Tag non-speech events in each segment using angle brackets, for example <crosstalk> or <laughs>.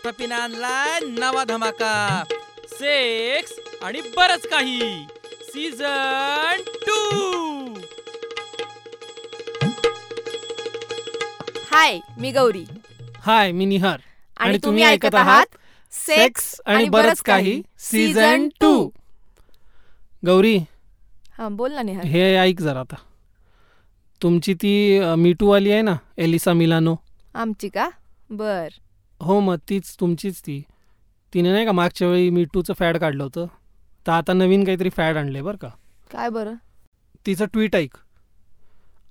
आता पिना आणलाय नवा धमाका. सेक्स आणि बरच काही. सीझन टू हाय मी गौरी. हाय मी निहार. आणि तुम्ही ऐकत आहात सेक्स आणि बरच काही. Season two Gauri. हा बोल ना निहार. हे ऐक जरा आता. तुमची ती मिटूवाली आहे ना एलिसा मिलानो? आमची का? बर. हो मग तीच तुमचीच ती. तिने नाही का मागच्या वेळी मिटूचं फॅड काढलं होतं? तर आता नवीन काहीतरी फॅड आणले बरं का? काय बरं? तिचं ट्विट ऐक.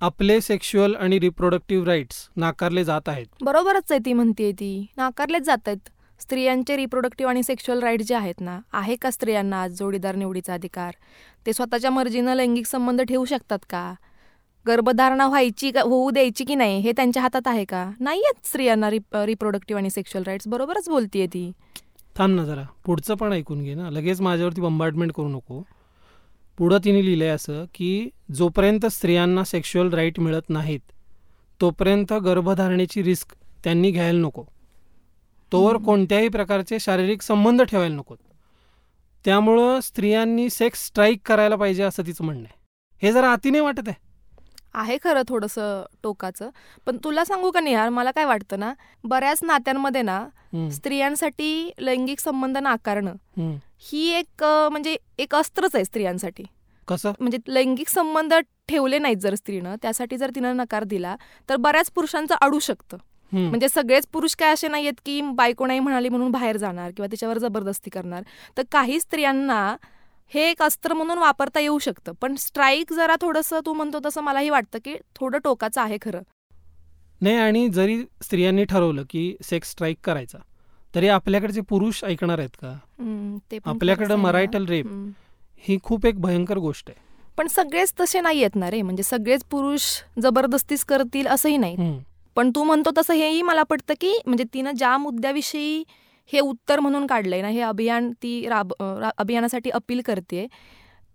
आपले सेक्शुअल आणि रिप्रोडक्टिव्ह राईट्स नाकारले जात आहेत. बरोबरच आहे ती म्हणतीये ती. नाकारलेच जात आहेत स्त्रियांचे रिप्रोडक्टिव्ह आणि सेक्शुअल राईट जे आहेत ना आहे का स्त्रियांना आज जोडीदार निवडीचा अधिकार? ते स्वतःच्या मर्जीनं लैंगिक संबंध ठेवू शकतात का? गर्भधारणा व्हायची का होऊ द्यायची की नाही हे त्यांच्या हातात आहे का? नाही आहेत स्त्रियांना रिप रिप्रोडक्टिव्ह आणि सेक्शुअल राईट्स बरोबरच बोलतीये ती. थांब ना जरा. पुढचं पण ऐकून घे ना. लगेच माझ्यावरती बंबार्डमेंट करू नको. पुढं तिने लिहिलंय असं की जोपर्यंत स्त्रियांना सेक्शुअल राईट मिळत नाहीत तोपर्यंत गर्भधारणेची रिस्क त्यांनी घ्यायला नको. तोवर. कोणत्याही प्रकारचे शारीरिक संबंध ठेवायला नकोत. त्यामुळं स्त्रियांनी सेक्स स्ट्राईक करायला पाहिजे असं तिचं म्हणणं आहे. हे जरा अति नाही वाटत आहे आहे खरं थोडंसं टोकाचं. पण तुला सांगू का निहार मला काय वाटतं ना बऱ्याच नात्यांमध्ये ना स्त्रियांसाठी लैंगिक संबंध नाकारणं. ही एक म्हणजे एक अस्त्रच आहे स्त्रियांसाठी. कसं? म्हणजे लैंगिक संबंध ठेवले नाहीत जर स्त्रीनं त्यासाठी जर तिनं नकार दिला तर बऱ्याच पुरुषांचं अडू शकतं. म्हणजे सगळेच पुरुष काय असे नाहीयेत की बायको नाही म्हणाली म्हणून बाहेर जाणार किंवा तिच्यावर जबरदस्ती करणार. तर काही स्त्रियांना हे एक अस्त्र म्हणून वापरता येऊ शकतं. पण स्ट्राईक जरा थोडंसं तू म्हणतो तसं मलाही वाटतं की थोडं टोकाचं आहे खरं. नाही आणि जरी स्त्रियांनी ठरवलं की सेक्स स्ट्राईक करायचा तरी आपल्याकडचे पुरुष ऐकणार आहेत का? आपल्याकडं. Marital rape. ही खूप एक भयंकर गोष्ट आहे. पण सगळेच तसे नाही आहेत ना रे. म्हणजे सगळेच पुरुष जबरदस्तीच करतील असंही नाही. पण तू म्हणतो तसं हेही मला पटतं की म्हणजे तिनं ज्या मुद्द्याविषयी हे उत्तर म्हणून काढलंय ना हे अभियान ती राब अभियानासाठी अपील करते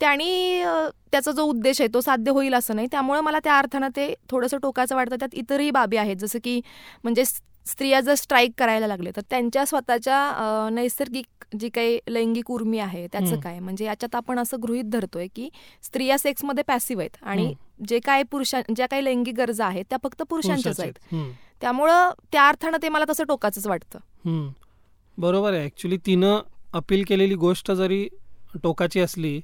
त्याने त्याचा जो उद्देश आहे तो साध्य होईल असं नाही. त्यामुळे मला त्या अर्थानं ते थोडंसं टोकाचं वाटतं. त्यात इतरही बाबी आहेत जसं की म्हणजे स्त्रिया जर स्ट्राईक करायला लागले तर त्यांच्या स्वतःच्या नैसर्गिक जी काही लैंगिक उर्मी आहे त्याचं. काय? म्हणजे याच्यात आपण असं गृहीत धरतोय की स्त्रिया सेक्समध्ये पॅसिव्ह आहेत आणि जे काय पुरुषां ज्या काही लैंगिक गरजा आहेत त्या फक्त पुरुषांच्याच पुरुषाचे आहेत. त्यामुळं त्या अर्थानं ते मला तसं टोकाचंच वाटतं. बरोबर आहे. ॲक्च्युली तिनं अपील केलेली गोष्ट जरी टोकाची असली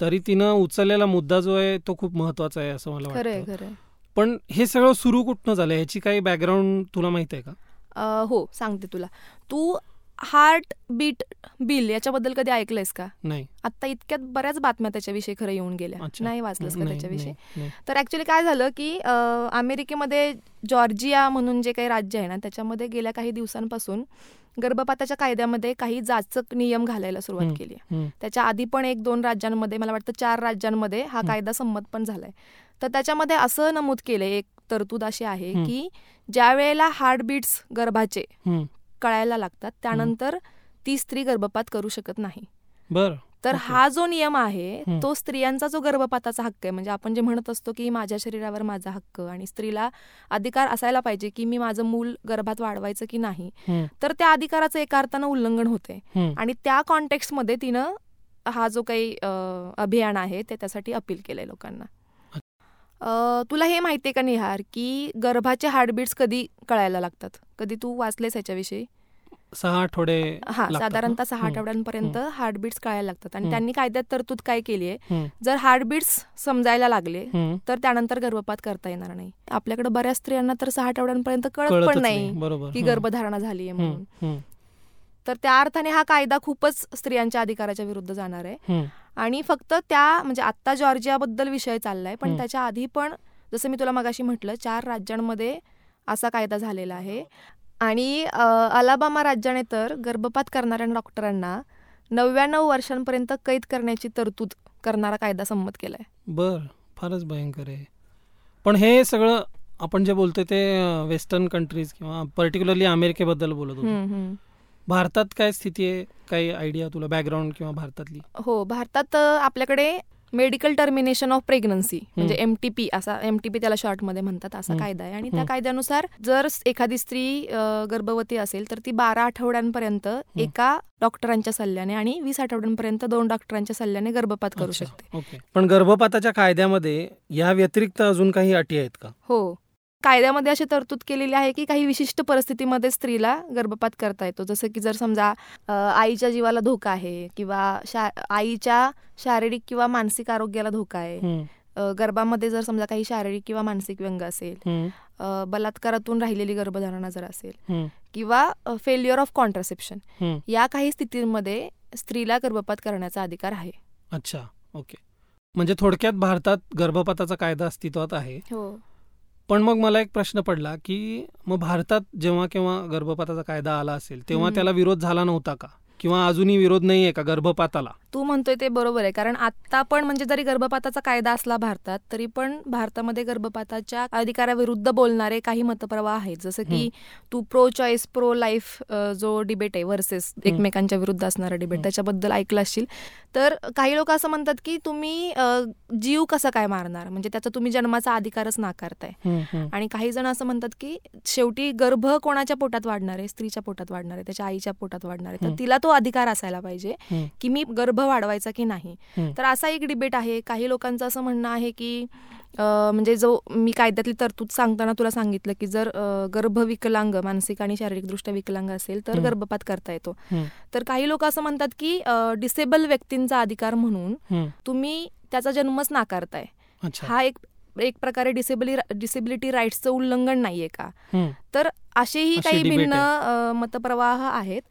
तरी तिनं उचललेला मुद्दा जो आहे तो खूप महत्त्वाचा आहे असं मला वाटतं. पण हे सगळं सुरू कुठनं झालं ह्याची काही बॅकग्राऊंड तुला माहीत आहे का? अं, हो सांगते तुला. तू हार्ट बीट बिल याच्याबद्दल कधी ऐकलंयस का नाही आता इतक्यात बऱ्याच बातम्या त्याच्याविषयी खरं येऊन गेल्या. नाही वाचलंस का त्याच्याविषयी. तर ऍक्च्युली काय झालं की अमेरिकेमध्ये जॉर्जिया म्हणून जे काही राज्य आहे ना त्याच्यामध्ये गेल्या काही दिवसांपासून गर्भपाताच्या कायद्यामध्ये काही जाचक नियम घालायला सुरुवात. केली त्याच्या आधी पण एक दोन राज्यांमध्ये मला वाटतं चार राज्यांमध्ये हा. कायदा संमत पण झालाय तर त्याच्यामध्ये असं नमूद केलंय एक तरतूद अशी आहे. की ज्या वेळेला हार्टबीट्स गर्भाचे. कळायला लागतात. त्यानंतर ती स्त्री गर्भपात करू शकत नाही. बरं. तर. हा जो नियम आहे. तो स्त्रियांचा जो गर्भपाताचा हक्क आहे म्हणजे आपण जे म्हणत असतो की माझ्या शरीरावर माझा हक्क आणि स्त्रीला अधिकार असायला पाहिजे की मी माझं मूल गर्भात वाढवायचं की नाही तर त्या अधिकाराचं एका अर्थानं उल्लंघन होते. आणि त्या कॉन्टेक्स्टमध्ये तिनं हा जो काही अभियान आहे ते त्यासाठी अपील केलंय लोकांना. तुला हे माहितीये का निहार की गर्भाचे हार्टबीट्स कधी कळायला लागतात? कधी तू वाचलेस याच्याविषयी सहा आठवडे हा? साधारणतः सहा आठवड्यांपर्यंत हार्टबीट्स कळायला लागतात. आणि. त्यांनी कायद्यात तरतूद काय केली आहे? जर हार्टबीट्स समजायला लागले. तर त्यानंतर गर्भपात करता येणार नाही. आपल्याकडे बऱ्याच स्त्रियांना तर सहा आठवड्यांपर्यंत कळत पण नाही की गर्भधारणा झाली आहे म्हणून. तर त्या अर्थाने हा कायदा खूपच स्त्रियांच्या अधिकाराच्या विरुद्ध जाणार आहे. आणि फक्त त्या म्हणजे आत्ता जॉर्जियाबद्दल विषय चाललाय पण. त्याच्या आधी पण जसं मी तुला मगाशी म्हटलं चार राज्यांमध्ये असा कायदा झालेला आहे. आणि अलाबामा राज्याने तर गर्भपात करणाऱ्या डॉक्टरांना नव्याण्णव वर्षांपर्यंत कैद करण्याची तरतूद करणारा कायदा संमत केलाय. बर फारच भयंकर आहे. पण हे सगळं आपण जे बोलतोय ते वेस्टर्न कंट्रीज किंवा पर्टिक्युलरली अमेरिकेबद्दल बोलत होतो. भारतात काय स्थिती आहे? काही आयडिया तुला बॅकग्राऊंड किंवा भारतातली? हो भारतात आपल्याकडे मेडिकल टर्मिनेशन ऑफ प्रेग्नन्सी म्हणजे हम्म. एम टी पी असा एम टी पी त्याला शॉर्टमध्ये म्हणतात असा. कायदा आहे. आणि त्या. कायद्यानुसार जर एखादी स्त्री गर्भवती असेल तर ती बारा आठवड्यांपर्यंत एका डॉक्टरांच्या सल्ल्याने आणि वीस आठवड्यांपर्यंत दोन डॉक्टरांच्या सल्ल्याने गर्भपात करू शकते. पण गर्भपाताच्या कायद्यामध्ये या व्यतिरिक्त अजून काही अटी आहेत का? हो. कायद्यामध्ये अशी तरतूद केलेली आहे की काही विशिष्ट परिस्थितीमध्ये स्त्रीला गर्भपात करता येतो. जसं की जर समजा आईच्या जीवाला धोका आहे किंवा शा आईच्या शारीरिक किंवा मानसिक आरोग्याला धोका आहे. गर्भामध्ये जर समजा काही शारीरिक किंवा मानसिक व्यंग असेल बलात्कारातून राहिलेली गर्भधारणा जर असेल किंवा फेल्युअर ऑफ कॉन्ट्रासेप्शन. या काही स्थितींमध्ये स्त्रीला गर्भपात करण्याचा अधिकार आहे. अच्छा ओके. म्हणजे थोडक्यात भारतात गर्भपाताचा कायदा अस्तित्वात आहे. हो. पण मग मला एक प्रश्न पडला की मग भारतात जेव्हा केव्हा गर्भपाताचा कायदा आला असेल तेव्हा. त्याला विरोध झाला नव्हता का किंवा अजूनही विरोध नाहीये का गर्भपाताला तू म्हणतोय ते बरोबर आहे. कारण आता पण म्हणजे जरी गर्भपाताचा कायदा असला भारतात तरी पण भारतामध्ये गर्भपाताच्या अधिकाराविरुद्ध बोलणारे काही मतप्रवाह आहेत. जसं की तू प्रो चॉईस प्रो लाईफ जो डिबेट आहे वर्सेस एकमेकांच्या विरुद्ध असणारा डिबेट. त्याच्याबद्दल ऐकलं असशील. तर काही लोक असं म्हणतात की तुम्ही जीव कसा काय मारणार? म्हणजे त्याचा तुम्ही जन्माचा अधिकारच नाकारताय. आणि काही जण असं म्हणतात की शेवटी गर्भ कोणाच्या पोटात वाढणार? आहे स्त्रीच्या पोटात वाढणार आहे त्याच्या आईच्या पोटात वाढणार? आहे. तर तिला तो अधिकार असायला पाहिजे की मी गर्भ वाढवायचा की नाही. तर असा एक डिबेट आहे काही लोकांचं असं म्हणणं आहे की म्हणजे जो मी कायद्यातली तरतूद सांगताना तुला सांगितलं की जर गर्भ विकलांग मानसिक आणि शारीरिकदृष्ट्या विकलांग असेल तर. गर्भपात करता येतो तर काही लोक असं म्हणतात की डिसेबल व्यक्तींचा अधिकार म्हणून. तुम्ही त्याचा जन्मच नाकारताय हा एक एक प्रकारे डिसेबली डिसेबिलिटी राईट्सचं उल्लंघन नाहीये का तर असेही काही भिन्न मतप्रवाह आहेत.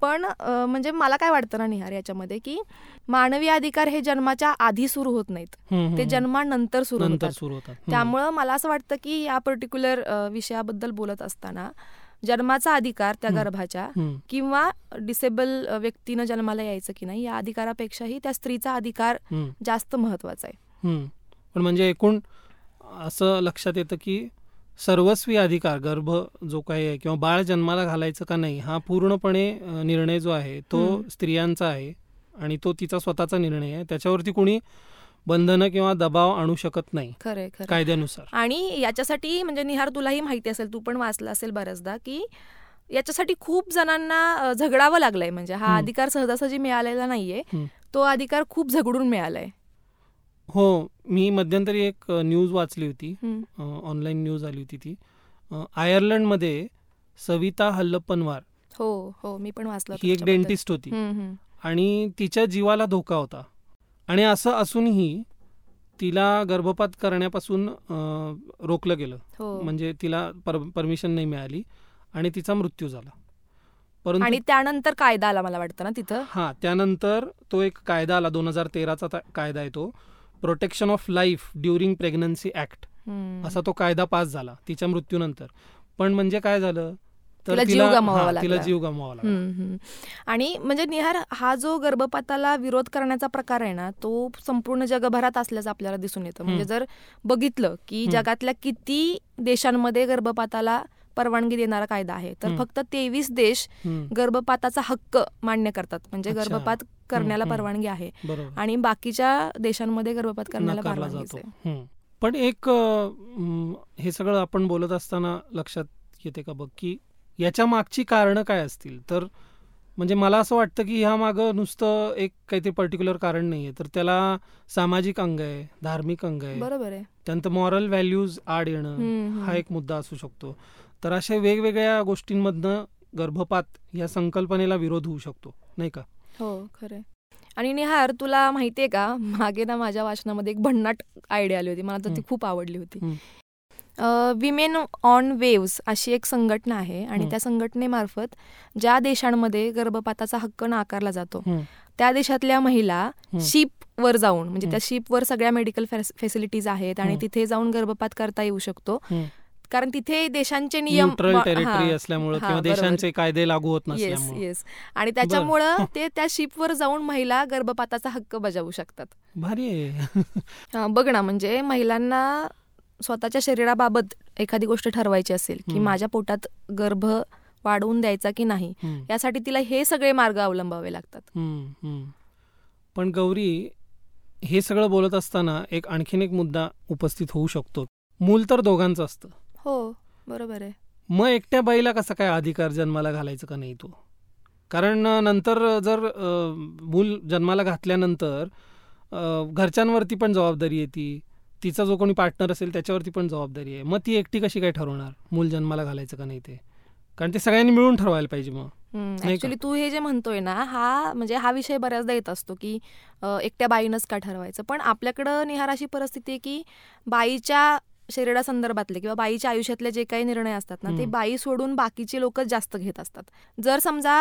पण म्हणजे मला काय वाटतं ना निहार याच्यामध्ये की मानवी अधिकार हे जन्माच्या आधी सुरू होत नाहीत ते. जन्मानंतर सुरू होतात. त्यामुळं मला असं वाटतं की या पर्टिक्युलर विषयाबद्दल बोलत असताना जन्माचा अधिकार त्या. गर्भाच्या किंवा डिसेबल व्यक्तीनं जन्माला यायचं की नाही या अधिकारापेक्षाही त्या स्त्रीचा अधिकार जास्त महत्त्वाचा आहे. पण म्हणजे एकूण असं लक्षात येतं की सर्वस्वी अधिकार गर्भ जो काही आहे किंवा बाळ जन्माला घालायचं का नाही हा पूर्णपणे निर्णय जो आहे तो. स्त्रियांचा आहे आणि तो तिचा स्वतःचा निर्णय आहे त्याच्यावरती कोणी बंधनं किंवा दबाव आणू शकत नाही खरं कायद्यानुसार आणि याच्यासाठी म्हणजे निहार तुलाही माहिती असेल तू पण वाचलं असेल बऱ्याचदा की याच्यासाठी खूप जणांना झगडावं लागलंय म्हणजे हा. अधिकार सहजासहजी मिळालेला नाहीये. तो अधिकार खूप झगडून मिळालाय हो मी मध्यंतरी एक न्यूज वाचली होती. ऑनलाईन न्यूज आली होती ती. अ, आयर्लंडमध्ये सविता हल्लप्पनवार हो हो मी पण वाचलं ही एक. डेंटिस्ट होती. आणि तिच्या जीवाला धोका होता. आणि असं असूनही तिला गर्भपात करण्यापासून रोखलं गेलं. हो. म्हणजे तिला पर परमिशन नाही मिळाली आणि तिचा मृत्यू झाला. परंतु आणि त्यानंतर कायदा आला मला वाटतं ना तिथं? हा त्यानंतर तो एक कायदा आला. दोन हजार तेराचा कायदा आहे तो. Protection of life during pregnancy act. असा तो कायदा पास झाला तिच्या मृत्यूनंतर पण म्हणजे काय झालं तिला जीव तिला लागला. जीव. आणि म्हणजे निहार हा जो गर्भपाताला विरोध करण्याचा प्रकार आहे ना तो संपूर्ण जगभरात असल्याचं आपल्याला दिसून येतं म्हणजे. जर बघितलं की. जगातल्या किती देशांमध्ये गर्भपाताला परवानगी देणारा कायदा आहे. तर. फक्त तेवीस देश गर्भपाताचा हक्क मान्य करतात. म्हणजे. गर्भपात करण्याला. परवानगी आहे. आणि बाकीच्या देशांमध्ये गर्भपात करण्याला परवानगी जातो. हम्म. पण एक हे सगळं आपण बोलत असताना लक्षात येते का बघ की याच्या मागची कारणं काय असतील? तर म्हणजे मला असं वाटतं की ह्या मागं नुसतं एक काहीतरी पर्टिक्युलर कारण नाही आहे तर त्याला सामाजिक अंग आहे धार्मिक अंग आहे. बरोबर आहे. त्यानंतर मॉरल व्हॅल्यूज आड येणं. हा एक मुद्दा असू शकतो. तर अशा वेगवेगळ्या गोष्टींमधनं गर्भपात या संकल्पनेला विरोध होऊ शकतो नाही का हो खरंय आणि निहार तुला माहितीये का मागे ना माझ्या वाचनामध्ये एक भन्नाट आयडिया आली होती मला तर ती. खूप आवडली होती. विमेन ऑन वेव्स अशी एक संघटना आहे आणि. त्या संघटनेमार्फत ज्या देशांमध्ये गर्भपाताचा हक्क नाकारला जातो. त्या देशातल्या महिला. शिप वर जाऊन म्हणजे. त्या शिपवर सगळ्या मेडिकल फेसिलिटीज आहेत आणि. तिथे जाऊन गर्भपात करता येऊ शकतो. कारण तिथे देशांचे नियम टेरिटरी. असल्यामुळे किंवा. देशांचे कायदे लागू होत येस येस आणि त्याच्यामुळं ते त्या शिपवर जाऊन महिला गर्भपाताचा हक्क बजावू शकतात भारी <laughs> बघ ना म्हणजे महिलांना स्वतःच्या शरीराबाबत एखादी गोष्ट ठरवायची असेल की. माझ्या पोटात गर्भ वाढवून द्यायचा की नाही. यासाठी तिला हे सगळे मार्ग अवलंबावे लागतात. पण गौरी हे सगळं बोलत असताना एक आणखीन एक मुद्दा उपस्थित होऊ शकतो मूल तर दोघांचं असतं हो बरोबर आहे. मग एकट्या बाईला कसा काय अधिकार जन्माला घालायचं का नाही तो? कारण नंतर जर मूल जन्माला घातल्यानंतर घरच्यांवरती पण जबाबदारी येते तिचा जो कोणी पार्टनर असेल त्याच्यावरती पण जबाबदारी आहे. मग ती एकटी कशी काय ठरवणार? मूल जन्माला घालायचं का नाही ते? कारण ते सगळ्यांनी मिळून ठरवायला पाहिजे मग? ऍक्च्युली तू हे जे म्हणतोय ना हा म्हणजे हा विषय बऱ्याचदा येत असतो की एकट्या बाईनंच का ठरवायचं? पण आपल्याकडं निहार अशी परिस्थिती आहे की बाईच्या शरीरासंदर्भातले किंवा बाईच्या आयुष्यातले जे काही निर्णय असतात ना ते. बाई सोडून बाकीचे लोक जास्त घेत असतात जर समजा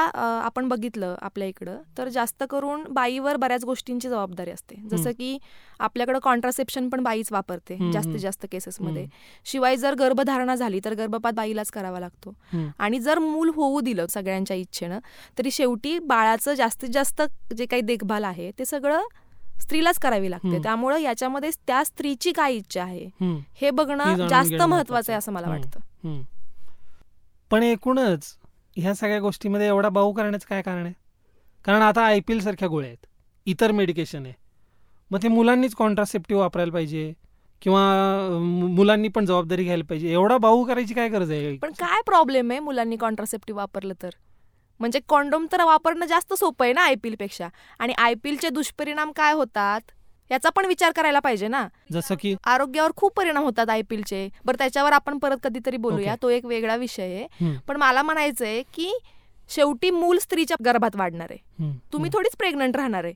आपण बघितलं आपल्या इकडं तर जास्त करून बाईवर बऱ्याच गोष्टींची जबाबदारी असते जसं की आपल्याकडं कॉन्ट्रासेप्शन पण बाईच वापरते जास्तीत. जास्त केसेसमध्ये. शिवाय जर गर्भधारणा झाली तर गर्भपात बाईलाच करावा लागतो. आणि जर मूल होऊ दिलं सगळ्यांच्या इच्छेनं तरी शेवटी बाळाचं जास्तीत जास्त जे काही देखभाल आहे ते सगळं स्त्रीलाच करावी लागते. त्यामुळं याच्यामध्ये त्या स्त्रीची काय इच्छा आहे. हे बघणं जास्त महत्वाचं आहे असं मला. वाटतं. पण एकूणच ह्या सगळ्या गोष्टीमध्ये एवढा बाऊ करण्याचं काय कारण आहे कारण आता आय पी एल सारख्या गोळ्या आहेत इतर मेडिकेशन आहे मग ते मुलांनीच कॉन्ट्रासेप्टिव्ह वापरायला पाहिजे किंवा मुलांनी पण जबाबदारी घ्यायला पाहिजे एवढा बाऊ करायची काय गरज आहे पण काय प्रॉब्लेम आहे मुलांनी कॉन्ट्रासेप्टिव्ह वापरलं तर म्हणजे कॉन्डोम तर वापरणं जास्त सोपं आहे ना आय पी पेक्षा आणि आय पी एलचे दुष्परिणाम काय होतात? याचा पण विचार करायला पाहिजे ना. जसं की? आरोग्यावर खूप परिणाम होतात आय पी एलचे. बरं त्याच्यावर आपण परत कधीतरी बोलूया. Okay. तो एक वेगळा विषय आहे. पण मला म्हणायचंय की शेवटी मूल स्त्रीच्या गर्भात वाढणार. आहे तुम्ही. थोडीच प्रेग्नंट राहणार आहे.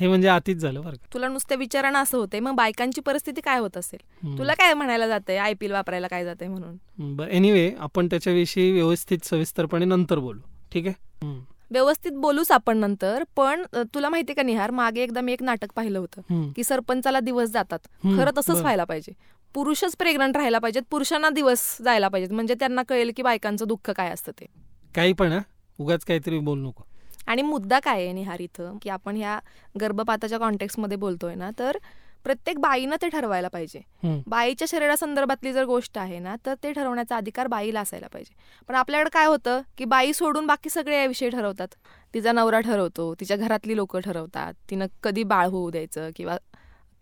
हे म्हणजे आतीच झालं बरं तुला नुसत्या विचारानं असं होते मग बायकांची परिस्थिती काय होत असेल. तुला काय म्हणायला जाते आय पी एल वापरायला काय जाते म्हणून? एनिवे आपण त्याच्याविषयी व्यवस्थित सविस्तरपणे नंतर बोलू. ठीक आहे? व्यवस्थित बोलूच आपण नंतर पण तुला माहितीये का निहार मागे एकदा मी एक नाटक पाहिलं होतं. की सरपंचाला दिवस जातात. खरं तसंच. व्हायला पाहिजे. पुरुषच प्रेग्नंट राहायला पाहिजेत पुरुषांना दिवस जायला पाहिजेत. म्हणजे त्यांना कळेल की बायकांचं दुःख काय असतं ते. काही पण उगाच काहीतरी बोलू नको. आणि मुद्दा काय आहे निहार इथं की आपण ह्या गर्भपाताच्या कॉन्टेक्स्टमध्ये बोलतोय ना तर प्रत्येक बाईनं ते ठरवायला पाहिजे. बाईच्या शरीरासंदर्भातली जर गोष्ट आहे ना तर ते ठरवण्याचा अधिकार बाईला असायला पाहिजे. पण आपल्याकडे काय होतं की बाई सोडून बाकी सगळे याविषयी ठरवतात. तिचा नवरा ठरवतो तिच्या घरातली लोक ठरवतात तिनं कधी बाळ होऊ द्यायचं किंवा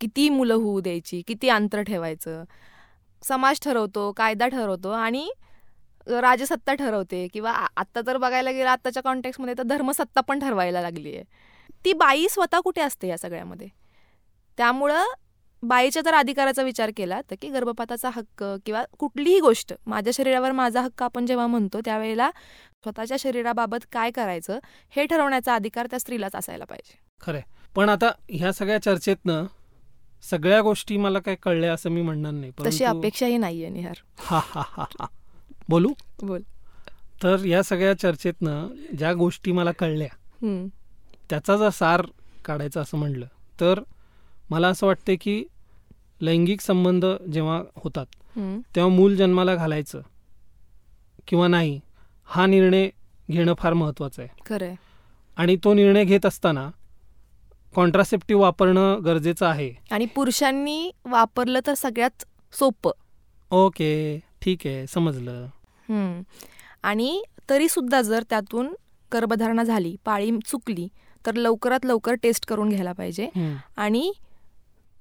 किती मुलं होऊ द्यायची किती अंतर ठेवायचं. समाज ठरवतो कायदा ठरवतो आणि राजसत्ता ठरवते किंवा आत्ता तर बघायला गेलं आत्ताच्या कॉन्टेक्स्टमध्ये तर धर्मसत्ता पण ठरवायला लागली आहे ती बाई स्वतः कुठे असते या सगळ्यामध्ये? त्यामुळं बाईच्या जर अधिकाराचा विचार केला तर की गर्भपाताचा हक्क किंवा कुठलीही गोष्ट माझ्या शरीरावर माझा हक्क आपण जेव्हा म्हणतो त्यावेळेला स्वतःच्या शरीराबाबत काय करायचं हे ठरवण्याचा अधिकार त्या स्त्रीलाच असायला पाहिजे. खरंय. पण आता ह्या सगळ्या चर्चेतनं सगळ्या गोष्टी मला काय कळल्या असं मी म्हणणार नाही तशी अपेक्षाही नाहीये निहार. हा हा हा हा. बोलू? बोल. तर या सगळ्या चर्चेतनं ज्या गोष्टी मला कळल्या. त्याचा जर सार काढायचा असं म्हणलं तर मला असं वाटतं की लैंगिक संबंध जेव्हा होतात. तेव्हा मूल जन्माला घालायचं किंवा नाही हा निर्णय घेणं फार महत्त्वाचं आहे खरंय आणि तो निर्णय घेत असताना कॉन्ट्रासेप्टिव्ह वापरणं गरजेचं आहे आणि पुरुषांनी वापरलं तर सगळ्यात सोपं ओके ठीक आहे समजलं. आणि तरी सुद्धा जर त्यातून गर्भधारणा झाली पाळी चुकली तर लवकरात लवकर टेस्ट करून घ्यायला पाहिजे. आणि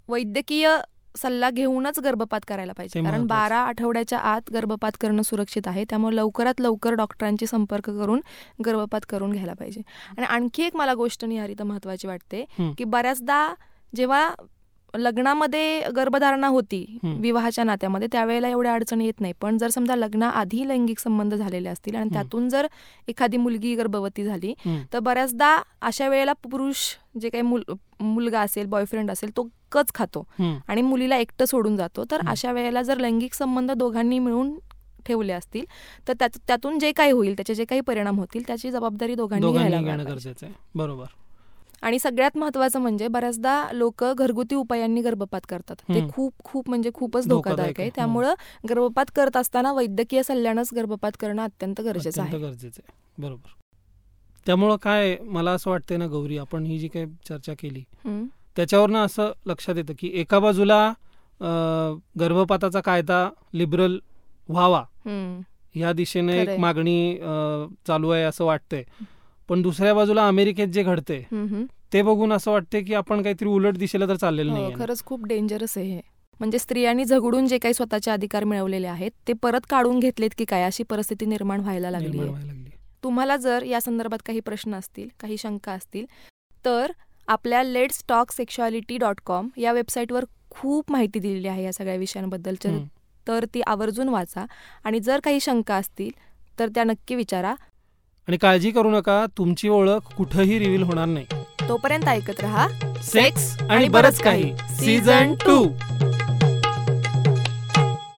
वैद्यकीय सल्ला घेऊनच गर्भपात करायला पाहिजे कारण. बारा आठवड्याच्या आत गर्भपात करणं सुरक्षित आहे त्यामुळे लवकरात लवकर डॉक्टरांची संपर्क करून गर्भपात करून घ्यायला पाहिजे आणि आणखी एक मला गोष्ट निहारी तर महत्वाची वाटते. की बऱ्याचदा जेव्हा लग्नामध्ये गर्भधारणा होती. विवाहाच्या नात्यामध्ये त्यावेळेला एवढ्या अडचणी येत नाही पण जर समजा लग्नाआधी लैंगिक संबंध झालेले असतील आणि. त्यातून जर एखादी मुलगी गर्भवती झाली. तर बऱ्याचदा अशा वेळेला पुरुष जे काही मुल मुलगा असेल बॉयफ्रेंड असेल तो कच खातो. आणि मुलीला एकटं सोडून जातो तर. अशा वेळेला जर लैंगिक संबंध दोघांनी मिळून ठेवले असतील तर त्यात त्यातून जे काही होईल त्याचे जे काही परिणाम होतील त्याची जबाबदारी दोघांनी घ्यायला बरोबर आणि सगळ्यात महत्वाचं म्हणजे बऱ्याचदा लोक घरगुती उपायांनी गर्भपात करतात ते. खूप खूप म्हणजे खूपच धोकादायक आहे. त्यामुळं गर्भपात करत असताना वैद्यकीय सल्ल्यानंच गर्भपात करणं अत्यंत गरजेचं अत्यंत आहे गरजेचं आहे बरोबर त्यामुळं काय मला असं वाटतंय ना गौरी आपण ही जी काही चर्चा केली हं. त्याच्यावरनं असं लक्षात येतं की एका बाजूला गर्भपाताचा कायदा लिबरल व्हावा हं. या दिशेने एक. मागणी चालू आहे असं वाटतंय पण दुसऱ्या बाजूला अमेरिकेत जे घडतंय हं. ते बघून असं वाटते की आपण काहीतरी उलट दिशेला तर चाललेलं हो, नाही खरंच खूप डेंजरस आहे हे. म्हणजे स्त्रियांनी झगडून जे काही स्वतःचे अधिकार मिळवलेले आहेत ते परत काढून घेतलेत की काय अशी परिस्थिती निर्माण व्हायला लागली आहे. तुम्हाला जर या संदर्भात काही प्रश्न असतील काही शंका असतील तर आपल्या let's talk sexuality dot com या वेबसाईटवर खूप माहिती दिलेली आहे या सगळ्या विषयांबद्दलच्या तर ती आवर्जून वाचा. आणि जर काही शंका असतील तर त्या नक्की विचारा. आणि काळजी करू नका तुमची ओळख कुठंही रिव्हील होणार नाही. तोपर्यंत ऐकत रहा सेक्स आणि बरंच काही. Season to